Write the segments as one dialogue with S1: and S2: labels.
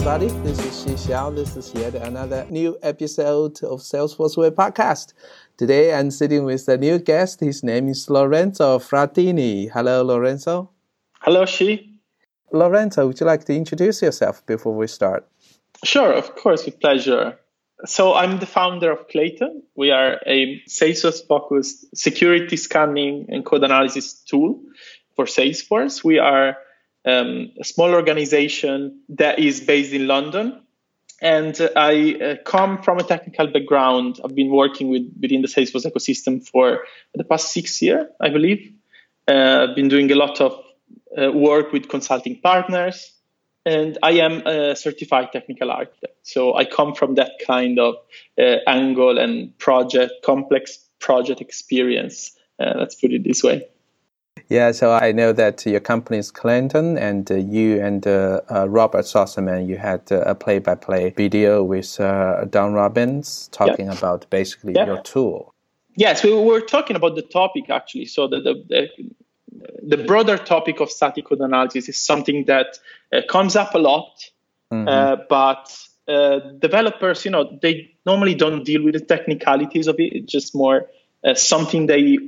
S1: everybody. This is Xi Xiao. This is yet another new episode of Salesforce Way Podcast. Today I'm sitting with a new guest. His name is Lorenzo Frattini. Hello, Lorenzo.
S2: Hello, Xi.
S1: Lorenzo, would you like to introduce yourself before we start?
S2: Sure, of course, with pleasure. So I'm the founder of Clayton. We are a Salesforce focused security scanning and code analysis tool for Salesforce. We are um, a small organization that is based in London. And I uh, come from a technical background. I've been working with within the Salesforce ecosystem for the past six years, I believe. Uh, I've been doing a lot of uh, work with consulting partners, and I am a certified technical architect. So I come from that kind of uh, angle and project, complex project experience. Uh, let's put it this way.
S1: Yeah, so I know that your company is Clayton, and uh, you and uh, uh, Robert Sösemann, you had uh, a play-by-play video with uh, Don Robins talking yeah. about basically yeah. your tool.
S2: Yes, we were talking about the topic actually. So the, the, the, the broader topic of static code analysis is something that uh, comes up a lot, mm-hmm. but developers, you know, they normally don't deal with the technicalities of it. It's just more something they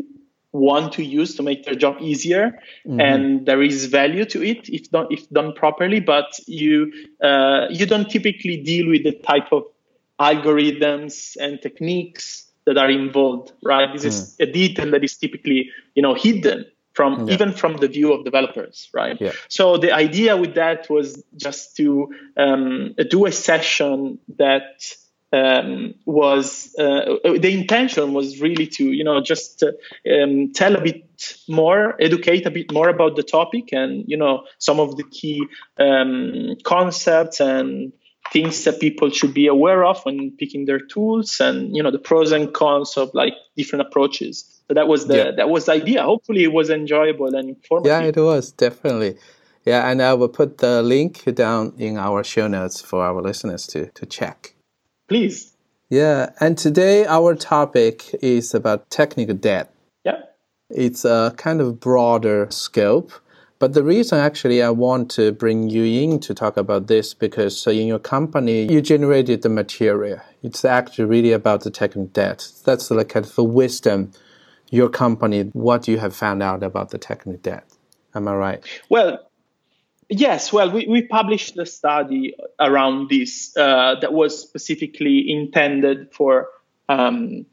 S2: want to use to make their job easier mm-hmm. and there is value to it if done if done properly but you uh, you don't typically deal with the type of algorithms and techniques that are involved right this mm. is a detail that is typically you know hidden from yeah. even from the view of developers right yeah. so the idea with that was just to um, do a session that um, was uh, the intention was really to you know just uh, um, tell a bit more educate a bit more about the topic and you know some of the key um, concepts and things that people should be aware of when picking their tools and you know the pros and cons of like different approaches. So that was the yeah. that was the idea. Hopefully it was enjoyable and informative.
S1: Yeah it was definitely. Yeah and i will put the link down in our show notes for our listeners to to check
S2: please.
S1: Yeah, and today our topic is about technical debt.
S2: Yeah.
S1: It's a kind of broader scope. But the reason actually I want to bring you in to talk about this because uh, in your company you generated the material. It's actually really about the technical debt. That's like kind of a wisdom your company, what you have found out about the technical debt. Am I right?
S2: Well, Yes, well, we, we published a study around this uh, that was specifically intended for um,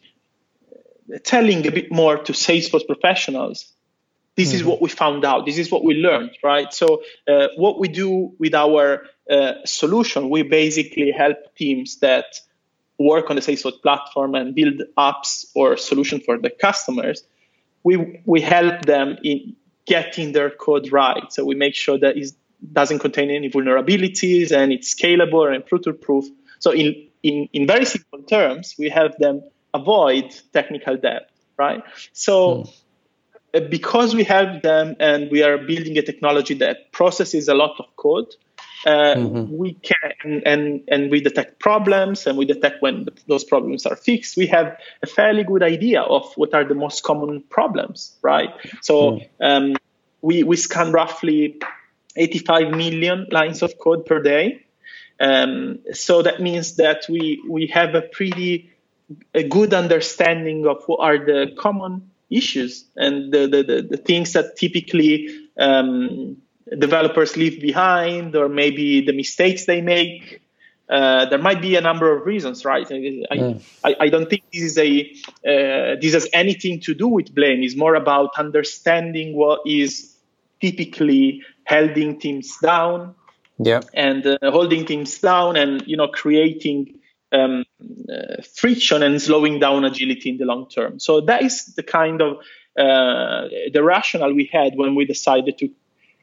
S2: telling a bit more to Salesforce professionals. This mm-hmm. is what we found out. This is what we learned, right? So, uh, what we do with our uh, solution, we basically help teams that work on the Salesforce platform and build apps or solution for the customers. We we help them in getting their code right. So we make sure that is doesn't contain any vulnerabilities and it's scalable and future proof. So in, in, in very simple terms, we help them avoid technical debt, right? So mm. because we help them and we are building a technology that processes a lot of code, uh, mm-hmm. we can and and we detect problems and we detect when the, those problems are fixed we have a fairly good idea of what are the most common problems right so mm. um, we we scan roughly 85 million lines of code per day. Um, so that means that we we have a pretty a good understanding of what are the common issues and the the, the, the things that typically um, developers leave behind, or maybe the mistakes they make. Uh, there might be a number of reasons, right? I, mm. I, I, don't think this is a uh, this has anything to do with blame. It's more about understanding what is typically holding teams down
S1: yeah
S2: and uh, holding teams down and you know creating um, uh, friction and slowing down agility in the long term so that is the kind of uh, the rationale we had when we decided to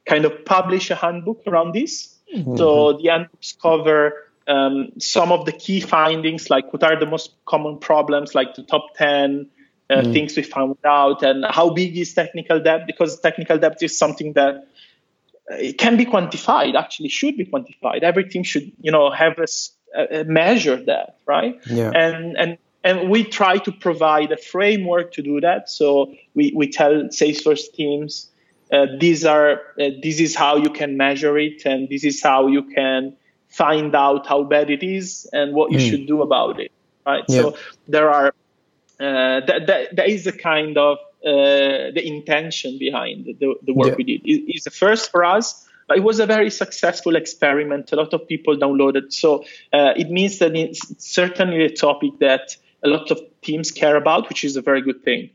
S2: kind of publish a handbook around this mm-hmm. so the handbooks cover um, some of the key findings like what are the most common problems like the top 10 uh, mm. things we found out and how big is technical debt because technical debt is something that it can be quantified actually should be quantified every team should you know have a, a measure that right
S1: yeah.
S2: and and and we try to provide a framework to do that so we, we tell salesforce teams uh, these are uh, this is how you can measure it and this is how you can find out how bad it is and what you mm. should do about it. Right. Yeah. So there are uh, that, that, that is a kind of uh, the intention behind the, the work yeah. we did. It, it's the first for us, but it was a very successful experiment. A lot of people downloaded. So uh, it means that it's certainly a topic that a lot of teams care about, which is a very good thing.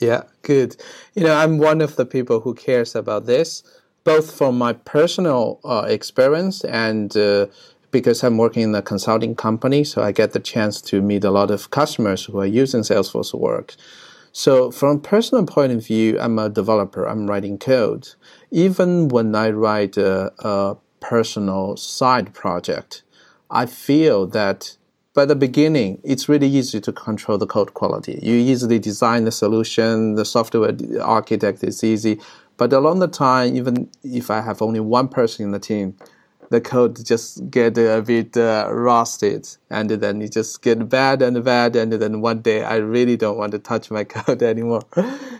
S1: Yeah, good. You know, I'm one of the people who cares about this, both from my personal uh, experience and uh, because I'm working in a consulting company, so I get the chance to meet a lot of customers who are using Salesforce work. So from personal point of view, I'm a developer. I'm writing code. Even when I write a, a personal side project, I feel that by the beginning, it's really easy to control the code quality. You easily design the solution, the software architect is easy. But along the time, even if I have only one person in the team, the code just get a bit uh, rusted and then it just get bad and bad and then one day I really don't want to touch my code anymore.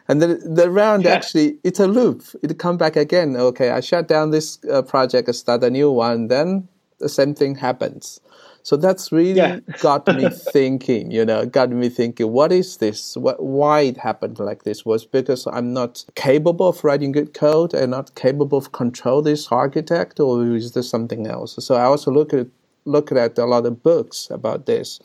S1: And then the round yeah. actually, it's a loop. It come back again. Okay, I shut down this uh, project, I start a new one, then the same thing happens. So that's really yeah. got me thinking, you know, got me thinking, what is this? What, why it happened like this was because I'm not capable of writing good code and not capable of control this architect or is there something else? So I also look at, look at a lot of books about this.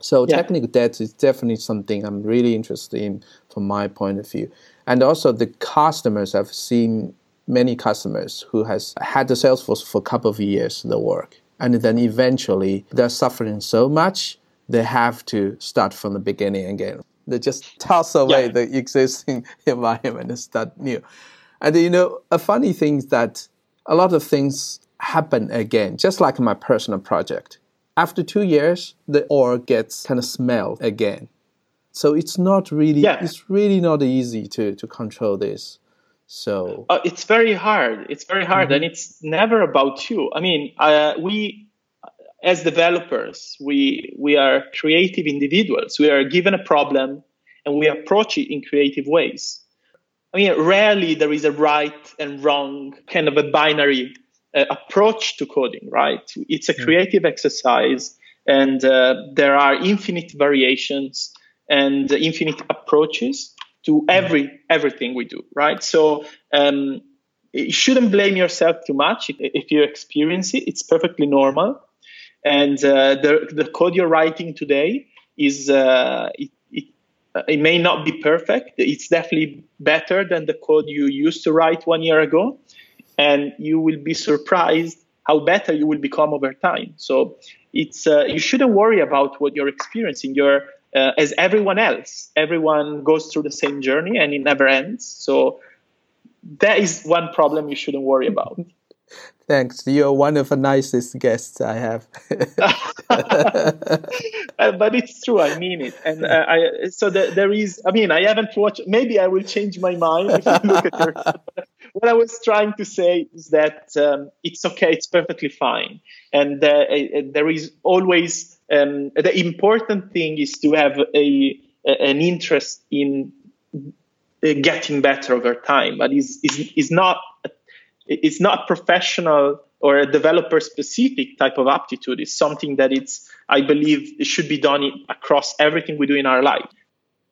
S1: So yeah. technical debt is definitely something I'm really interested in from my point of view. And also the customers, I've seen many customers who has had the Salesforce for a couple of years, the work and then eventually they're suffering so much they have to start from the beginning again. They just toss away yeah. the existing environment and start new. And you know, a funny thing is that a lot of things happen again, just like my personal project. After two years, the org gets kind of smelled again. So it's not really, yeah. it's really not easy to, to control this. So
S2: uh, it's very hard. It's very hard, mm-hmm. and it's never about you. I mean, uh, we as developers, we we are creative individuals. We are given a problem, and we approach it in creative ways. I mean, rarely there is a right and wrong kind of a binary uh, approach to coding, right? It's a creative mm-hmm. exercise, and uh, there are infinite variations and infinite approaches to every everything we do, right? So um, you shouldn't blame yourself too much if you experience it. It's perfectly normal, and uh, the the code you're writing today is uh, it, it, it may not be perfect. It's definitely better than the code you used to write one year ago, and you will be surprised how better you will become over time. So it's uh, you shouldn't worry about what you're experiencing. You're uh, as everyone else. Everyone goes through the same journey and it never ends. So that is one problem you shouldn't worry about.
S1: Thanks. You're one of the nicest guests I have.
S2: Uh, but it's true. I mean it. And uh, I, so the, there is, I mean, I haven't watched, maybe I will change my mind if you look at your, what I was trying to say is that um, it's okay. It's perfectly fine. And uh, there is always um, the important thing is to have a, an interest in uh, getting better over time, but is is is not it's not professional or a developer specific type of aptitude. It's something that it's I believe it should be done across everything we do in our life.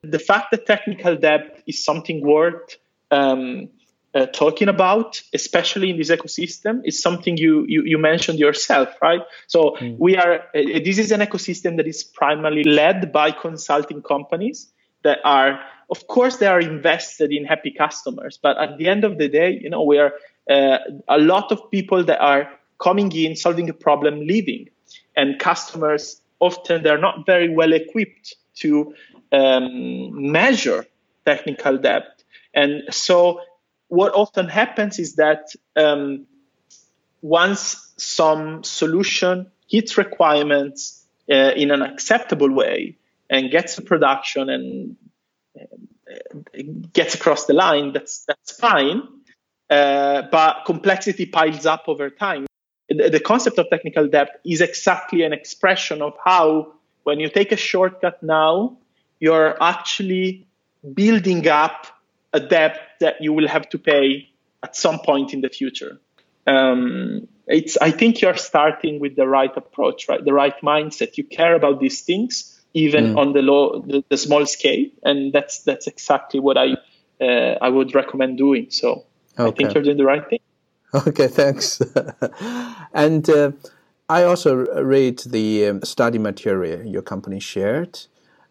S2: The fact that technical debt is something worth um, uh, talking about, especially in this ecosystem, is something you you, you mentioned yourself, right? So mm. we are. Uh, this is an ecosystem that is primarily led by consulting companies that are, of course, they are invested in happy customers, but at the end of the day, you know, we are uh, a lot of people that are coming in, solving a problem, leaving, and customers often they're not very well equipped to um, measure technical debt, and so what often happens is that um, once some solution hits requirements uh, in an acceptable way and gets to production and uh, gets across the line, that's that's fine. Uh, but complexity piles up over time. The, the concept of technical debt is exactly an expression of how, when you take a shortcut now, you're actually building up a debt that you will have to pay at some point in the future. Um, it's I think you're starting with the right approach, right? The right mindset. You care about these things, even mm. on the low, the, the, small scale, and that's that's exactly what I uh, I would recommend doing. So okay. I think you're doing the right thing.
S1: Okay, thanks. and uh, I also read the um, study material your company shared.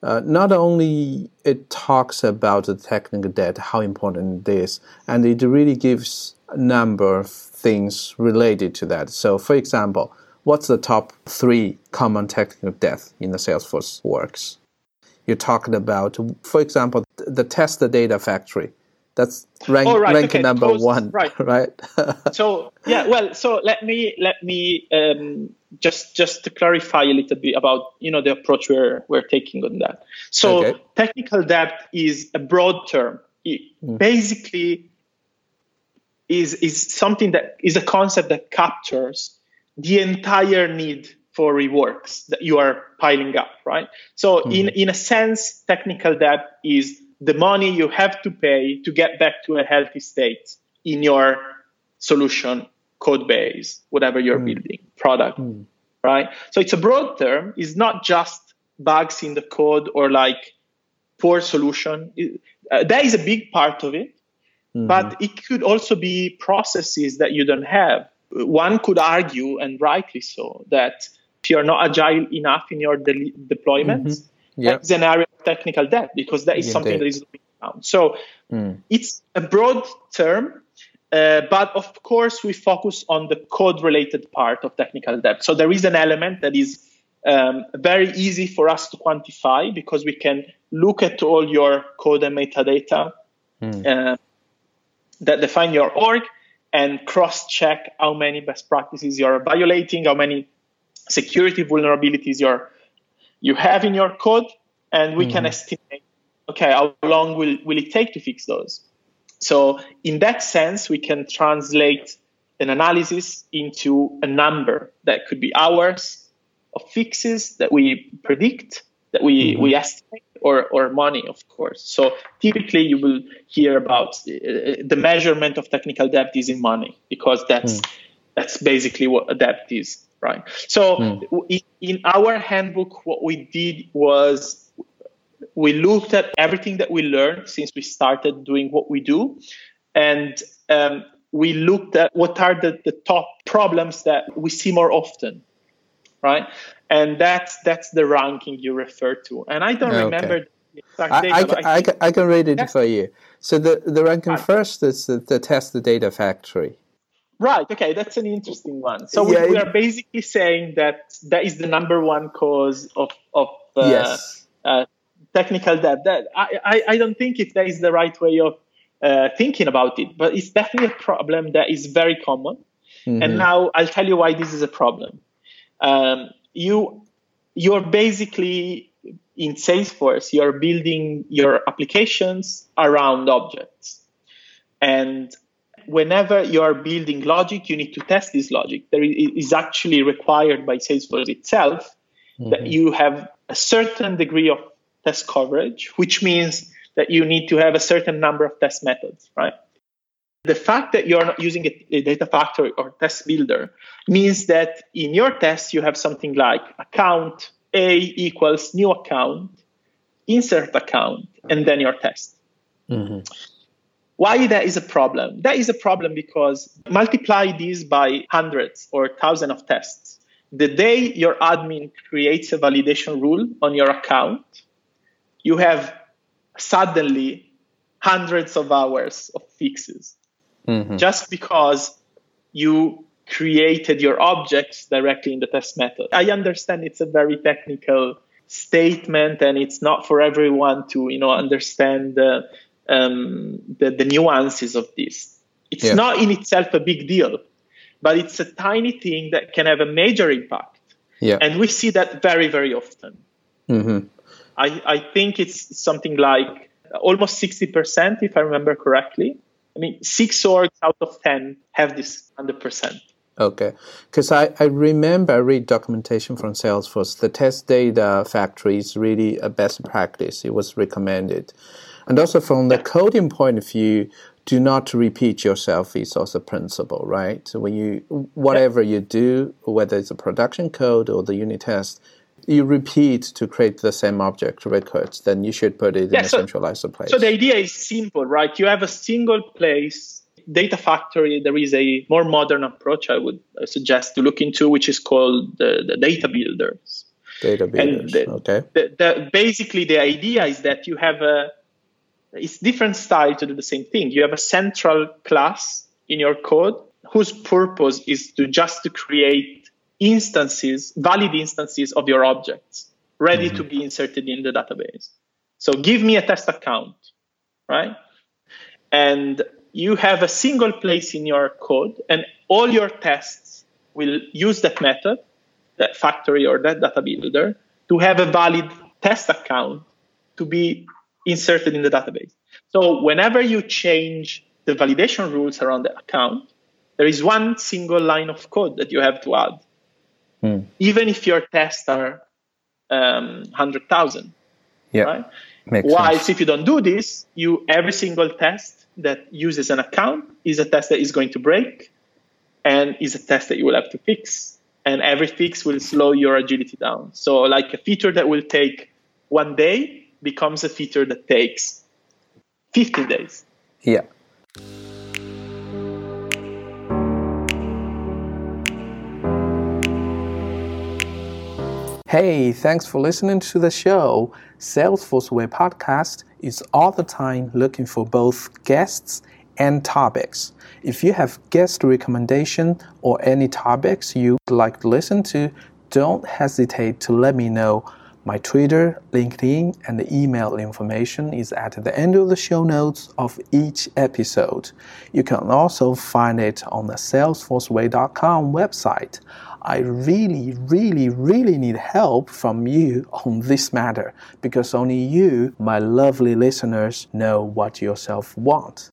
S1: Uh, not only it talks about the technical debt, how important it is, and it really gives a number of things related to that. So, for example, what's the top three common technical debt in the Salesforce works? You're talking about, for example, the test the data factory. That's rank, oh, right. rank okay. number Post, one, right? Right.
S2: so yeah, well, so let me let me um, just just to clarify a little bit about you know the approach we're we're taking on that. So okay. technical debt is a broad term. It mm. Basically, is is something that is a concept that captures the entire need for reworks that you are piling up, right? So mm-hmm. in in a sense, technical debt is the money you have to pay to get back to a healthy state in your solution code base, whatever you're mm. building, product, mm. right? So it's a broad term. It's not just bugs in the code or like poor solution. It, uh, that is a big part of it. Mm-hmm. But it could also be processes that you don't have. One could argue, and rightly so, that if you're not agile enough in your de- deployments, mm-hmm. yep. that's an area of technical debt because that is yeah, something that is down. So mm. it's a broad term, uh, but of course we focus on the code-related part of technical debt. So there is an element that is um, very easy for us to quantify because we can look at all your code and metadata. Mm. Uh, that define your org and cross check how many best practices you're violating, how many security vulnerabilities you're, you have in your code, and we mm-hmm. can estimate okay, how long will, will it take to fix those? So, in that sense, we can translate an analysis into a number that could be hours of fixes that we predict, that we, mm-hmm. we estimate, or, or money, of course. So typically you will hear about uh, the measurement of technical debt is in money because that's mm. that's basically what a debt is, right? So mm. in, in our handbook, what we did was we looked at everything that we learned since we started doing what we do, and um, we looked at what are the, the top problems that we see more often, right? and that's that's the ranking you refer to. And I don't okay. remember the
S1: data. I, I, I, can, I, can read it for you. So the, the ranking first is the, the test the data factory.
S2: Right. Okay, that's an interesting one. So yeah, we, we, are basically saying that that is the number one cause of of uh, yes. uh, technical debt. That I, I, I don't think if that is the right way of uh, thinking about it, but it's definitely a problem that is very common. Mm-hmm. And now I'll tell you why this is a problem. Um, you you're basically in Salesforce, you're building your applications around objects. And whenever you're building logic, you need to test this logic. There is actually required by Salesforce itself mm-hmm. that you have a certain degree of test coverage, which means that you need to have a certain number of test methods, right? The fact that you're not using a, data factory or test builder means that in your test, you have something like account A equals new account, insert account, and then your test. Mm-hmm. Why that is a problem? That is a problem because multiply these by hundreds or thousands of tests. The day your admin creates a validation rule on your account, you have suddenly hundreds of hours of fixes mm-hmm. just because you created your objects directly in the test method. I understand it's a very technical statement and it's not for everyone to you know understand the, um, the, the nuances of this. It's yeah. not in itself a big deal, but it's a tiny thing that can have a major impact. Yeah. And we see that very, very often. Mm-hmm. I, I think it's something like almost 60%, if I remember correctly, I mean, six orgs out of 10 have this 100%.
S1: Okay. Because I, I remember I read documentation from Salesforce. The test data factory is really a best practice. It was recommended. And also from the coding point of view, do not repeat yourself is also a principle, right? So when you whatever you do, whether it's a production code or the unit test, you repeat to create the same object records, then you should put it yeah, in so, a centralized place.
S2: So the idea is simple, right? You have a single place data factory. There is a more modern approach I would suggest to look into, which is called the, the data builders.
S1: Data builders. The, okay.
S2: The, the, basically, the idea is that you have a it's different style to do the same thing. You have a central class in your code whose purpose is to just to create instances, valid instances of your objects ready mm-hmm. to be inserted in the database. So give me a test account, right? And you have a single place in your code and all your tests will use that method, that factory or that data builder to have a valid test account to be inserted in the database. So whenever you change the validation rules around the account, there is one single line of code that you have to add, hmm. even if your tests are um, 100,000.
S1: Yeah.
S2: Right? Makes Whilst sense. if you don't do this, you every single test that uses an account is a test that is going to break and is a test that you will have to fix. And every fix will slow your agility down. So like a feature that will take one day becomes a feature that takes 50 days.
S1: Yeah. Hey, thanks for listening to the show. Salesforce Way Podcast is all the time looking for both guests and topics. If you have guest recommendation or any topics you'd like to listen to, don't hesitate to let me know my Twitter, LinkedIn, and email information is at the end of the show notes of each episode. You can also find it on the salesforceway.com website. I really, really, really need help from you on this matter because only you, my lovely listeners, know what yourself want.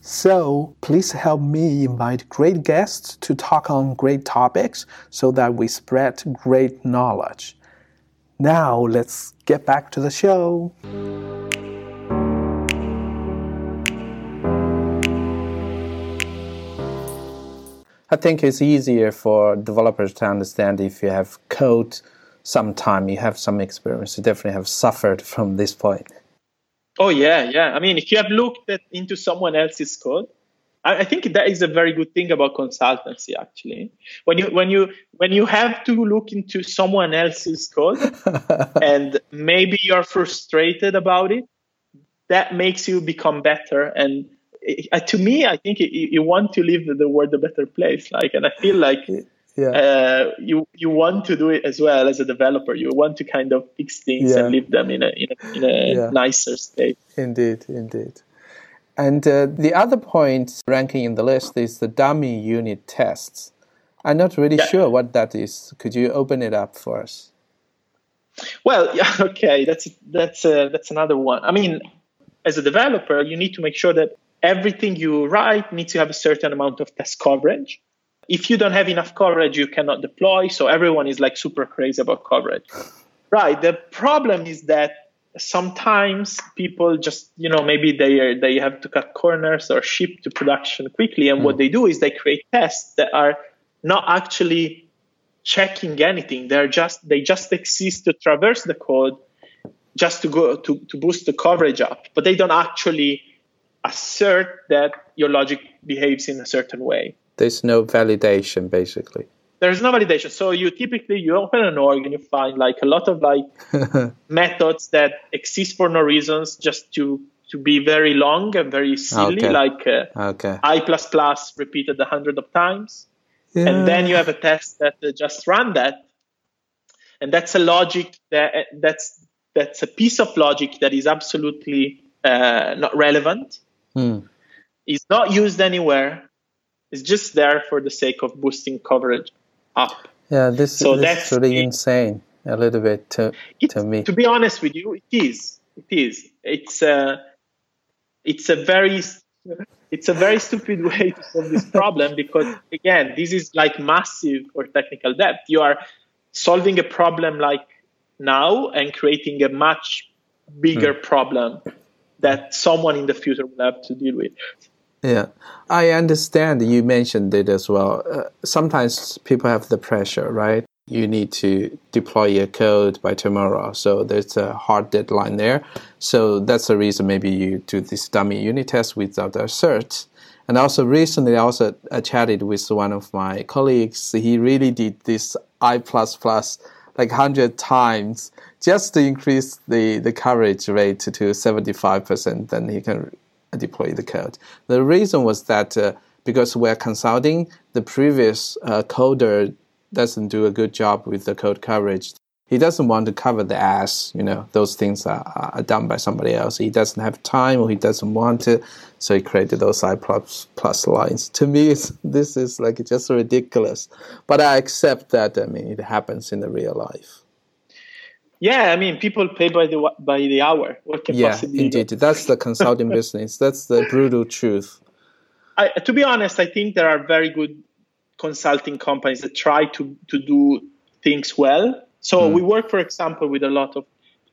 S1: So please help me invite great guests to talk on great topics so that we spread great knowledge. Now let's get back to the show. I think it's easier for developers to understand if you have code some time, you have some experience, you definitely have suffered from this point.
S2: Oh yeah, yeah. I mean, if you have looked at, into someone else's code, I, I think that is a very good thing about consultancy. Actually, when you when you when you have to look into someone else's code, and maybe you're frustrated about it, that makes you become better. And uh, to me, I think you, you want to leave the, the world a better place. Like, and I feel like yeah. Uh, you you want to do it as well as a developer. You want to kind of fix things yeah. and leave them in a in a, in a yeah. nicer state.
S1: Indeed, indeed. And uh, the other point ranking in the list is the dummy unit tests. I'm not really yeah. sure what that is. Could you open it up for us?
S2: Well, yeah, okay, that's that's uh, that's another one. I mean, as a developer, you need to make sure that everything you write needs to have a certain amount of test coverage. If you don't have enough coverage, you cannot deploy. So everyone is like super crazy about coverage. Right. The problem is that sometimes people just you know maybe they are, they have to cut corners or ship to production quickly and mm. what they do is they create tests that are not actually checking anything they're just they just exist to traverse the code just to go to, to boost the coverage up but they don't actually assert that your logic behaves in a certain way
S1: there's no validation basically
S2: there's no validation. So you typically you open an org and you find like a lot of like methods that exist for no reasons, just to to be very long and very silly, okay. like uh, okay. I plus plus repeated a hundred of times, yeah. and then you have a test that uh, just run that, and that's a logic that uh, that's that's a piece of logic that is absolutely uh, not relevant. Hmm. It's not used anywhere. It's just there for the sake of boosting coverage up.
S1: Yeah, this, so this that's really it. insane. A little bit to to me.
S2: To be honest with you, it is. It is. It's a it's a very it's a very stupid way to solve this problem because again, this is like massive or technical debt. You are solving a problem like now and creating a much bigger hmm. problem that someone in the future will have to deal with.
S1: Yeah, I understand. You mentioned it as well. Uh, sometimes people have the pressure, right? You need to deploy your code by tomorrow, so there's a hard deadline there. So that's the reason maybe you do this dummy unit test without a cert. And also recently, I also I chatted with one of my colleagues. He really did this I plus plus like hundred times just to increase the, the coverage rate to seventy five percent. Then he can deploy the code. The reason was that uh, because we're consulting, the previous uh, coder doesn't do a good job with the code coverage. He doesn't want to cover the ass, you know, those things are, are done by somebody else. He doesn't have time or he doesn't want to, so he created those I plus, plus lines. To me, this is like just ridiculous. But I accept that, I mean, it happens in the real life.
S2: Yeah, I mean, people pay by the by the hour. What can
S1: yeah,
S2: possibly
S1: indeed, that's the consulting business. That's the brutal truth.
S2: I, to be honest, I think there are very good consulting companies that try to to do things well. So mm. we work, for example, with a lot of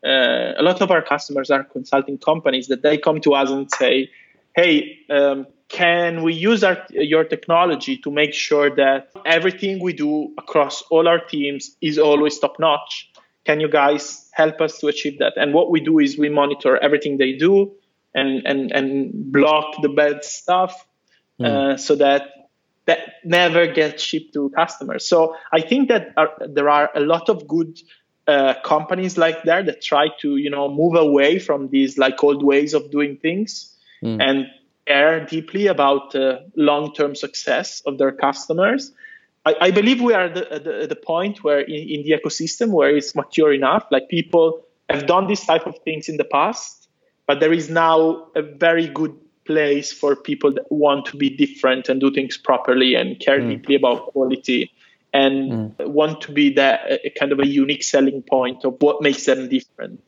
S2: uh, a lot of our customers are consulting companies that they come to us and say, "Hey, um, can we use our, your technology to make sure that everything we do across all our teams is always top notch?" can you guys help us to achieve that and what we do is we monitor everything they do and and and block the bad stuff mm. uh, so that that never gets shipped to customers so i think that are, there are a lot of good uh, companies like that that try to you know move away from these like old ways of doing things mm. and care deeply about the uh, long-term success of their customers I, I believe we are at the, the, the point where in, in, the ecosystem where it's mature enough, like people have done this type of things in the past, but there is now a very good place for people that want to be different and do things properly and care mm. deeply about quality and mm. want to be that a, kind of a unique selling point of what makes them different.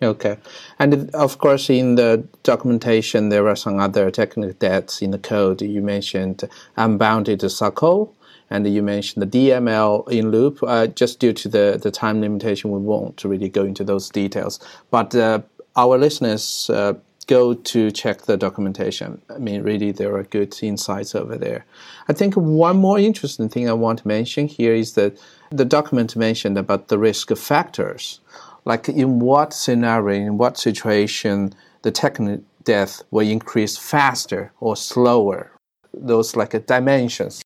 S1: Okay. And of course, in the documentation, there are some other technical debts in the code. You mentioned unbounded SOQL and you mentioned the DML in loop. Uh, just due to the, the time limitation, we won't really go into those details. But uh, our listeners uh, go to check the documentation. I mean, really, there are good insights over there. I think one more interesting thing I want to mention here is that the document mentioned about the risk factors. Like, in what scenario, in what situation, the technical debt will increase faster or slower? Those like dimensions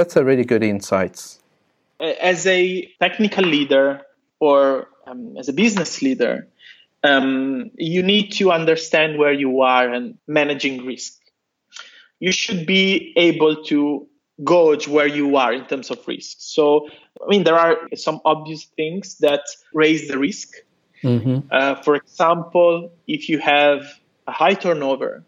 S1: that's a really good insight.
S2: As a technical leader or um, as a business leader, um, you need to understand where you are and managing risk. You should be able to gauge where you are in terms of risk. So, I mean, there are some obvious things that raise the risk. Mm-hmm. Uh, for example, if you have a high turnover,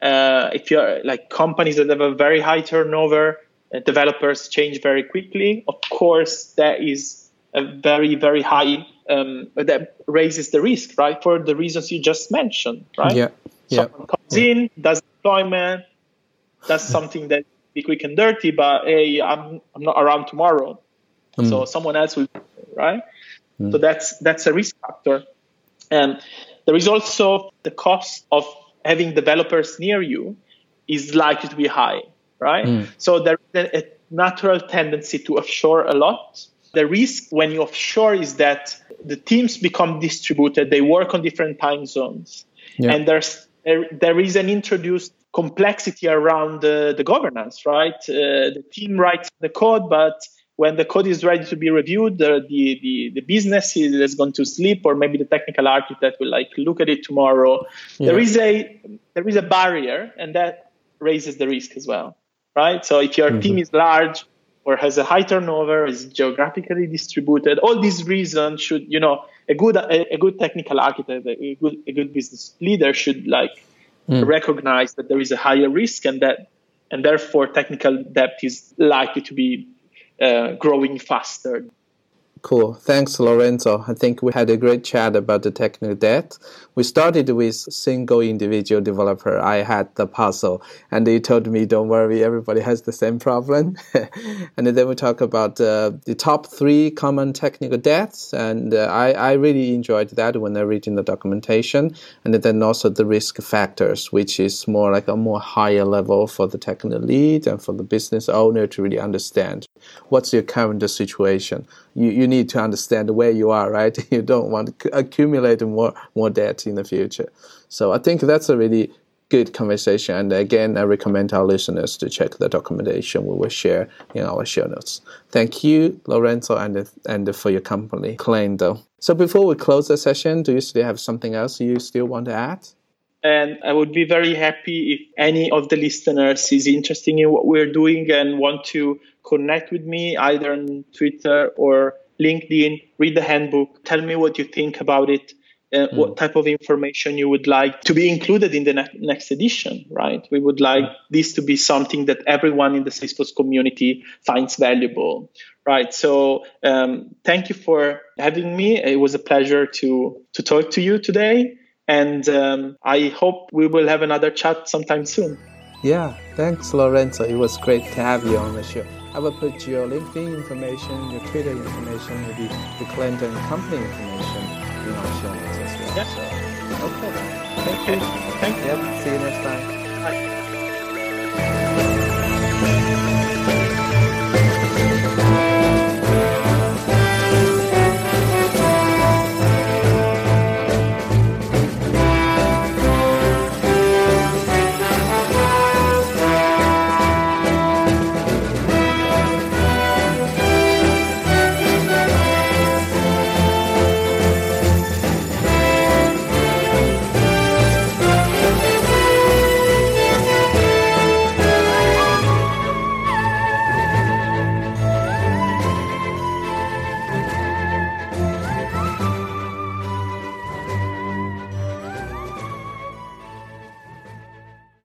S2: uh, if you're like companies that have a very high turnover, uh, developers change very quickly. Of course, that is a very, very high, um, that raises the risk, right? For the reasons you just mentioned, right?
S1: Yeah. yeah.
S2: Someone comes in, does deployment, does something that be quick and dirty, but hey, I'm, I'm not around tomorrow. Mm. So someone else will, right? Mm. So that's, that's a risk factor. And there is also the cost of having developers near you is likely to be high right? Mm. So there is a natural tendency to offshore a lot. The risk when you offshore is that the teams become distributed, they work on different time zones, yeah. and there's there, there is an introduced complexity around the, the governance, right? Uh, the team writes the code, but when the code is ready to be reviewed, the, the, the, business is, is going to sleep, or maybe the technical architect will like look at it tomorrow. Yeah. There is a there is a barrier, and that raises the risk as well right? So if your mm-hmm. team is large or has a high turnover, is geographically distributed, all these reasons should, you know, a good a, a good technical architect, a good a good business leader should like mm. recognize that there is a higher risk and that and therefore technical debt is likely to be uh, growing faster.
S1: Cool. Thanks, Lorenzo. I think we had a great chat about the technical debt. We started with single individual developer. I had the puzzle, and they told me, "Don't worry, everybody has the same problem." and then we talk about uh, the top three common technical debts, and uh, I, I really enjoyed that when I read in the documentation, and then also the risk factors, which is more like a more higher level for the technical lead and for the business owner to really understand what's your current situation. You you need to understand where you are, right? You don't want to accumulate more more debt in the future. So I think that's a really good conversation. And again, I recommend our listeners to check the documentation we will share in our show notes. Thank you, Lorenzo, and and for your company, Clayton. So before we close the session, do you still have something else you still want to add?
S2: And I would be very happy if any of the listeners is interested in what we're doing and want to connect with me either on Twitter or LinkedIn, read the handbook, tell me what you think about it, uh, mm. what type of information you would like to be included in the ne- next edition, right? We would like mm. this to be something that everyone in the Salesforce community finds valuable, right? So um, thank you for having me. It was a pleasure to, to talk to you today. And um, I hope we will have another chat sometime soon.
S1: Yeah, thanks, Lorenzo. It was great to have you on the show. I will put your LinkedIn information, your Twitter information, maybe the Clayton company information in our show notes as well.
S2: Yeah.
S1: So, okay. Thank you.
S2: Thank you.
S1: Yep. See you next time.
S2: Bye.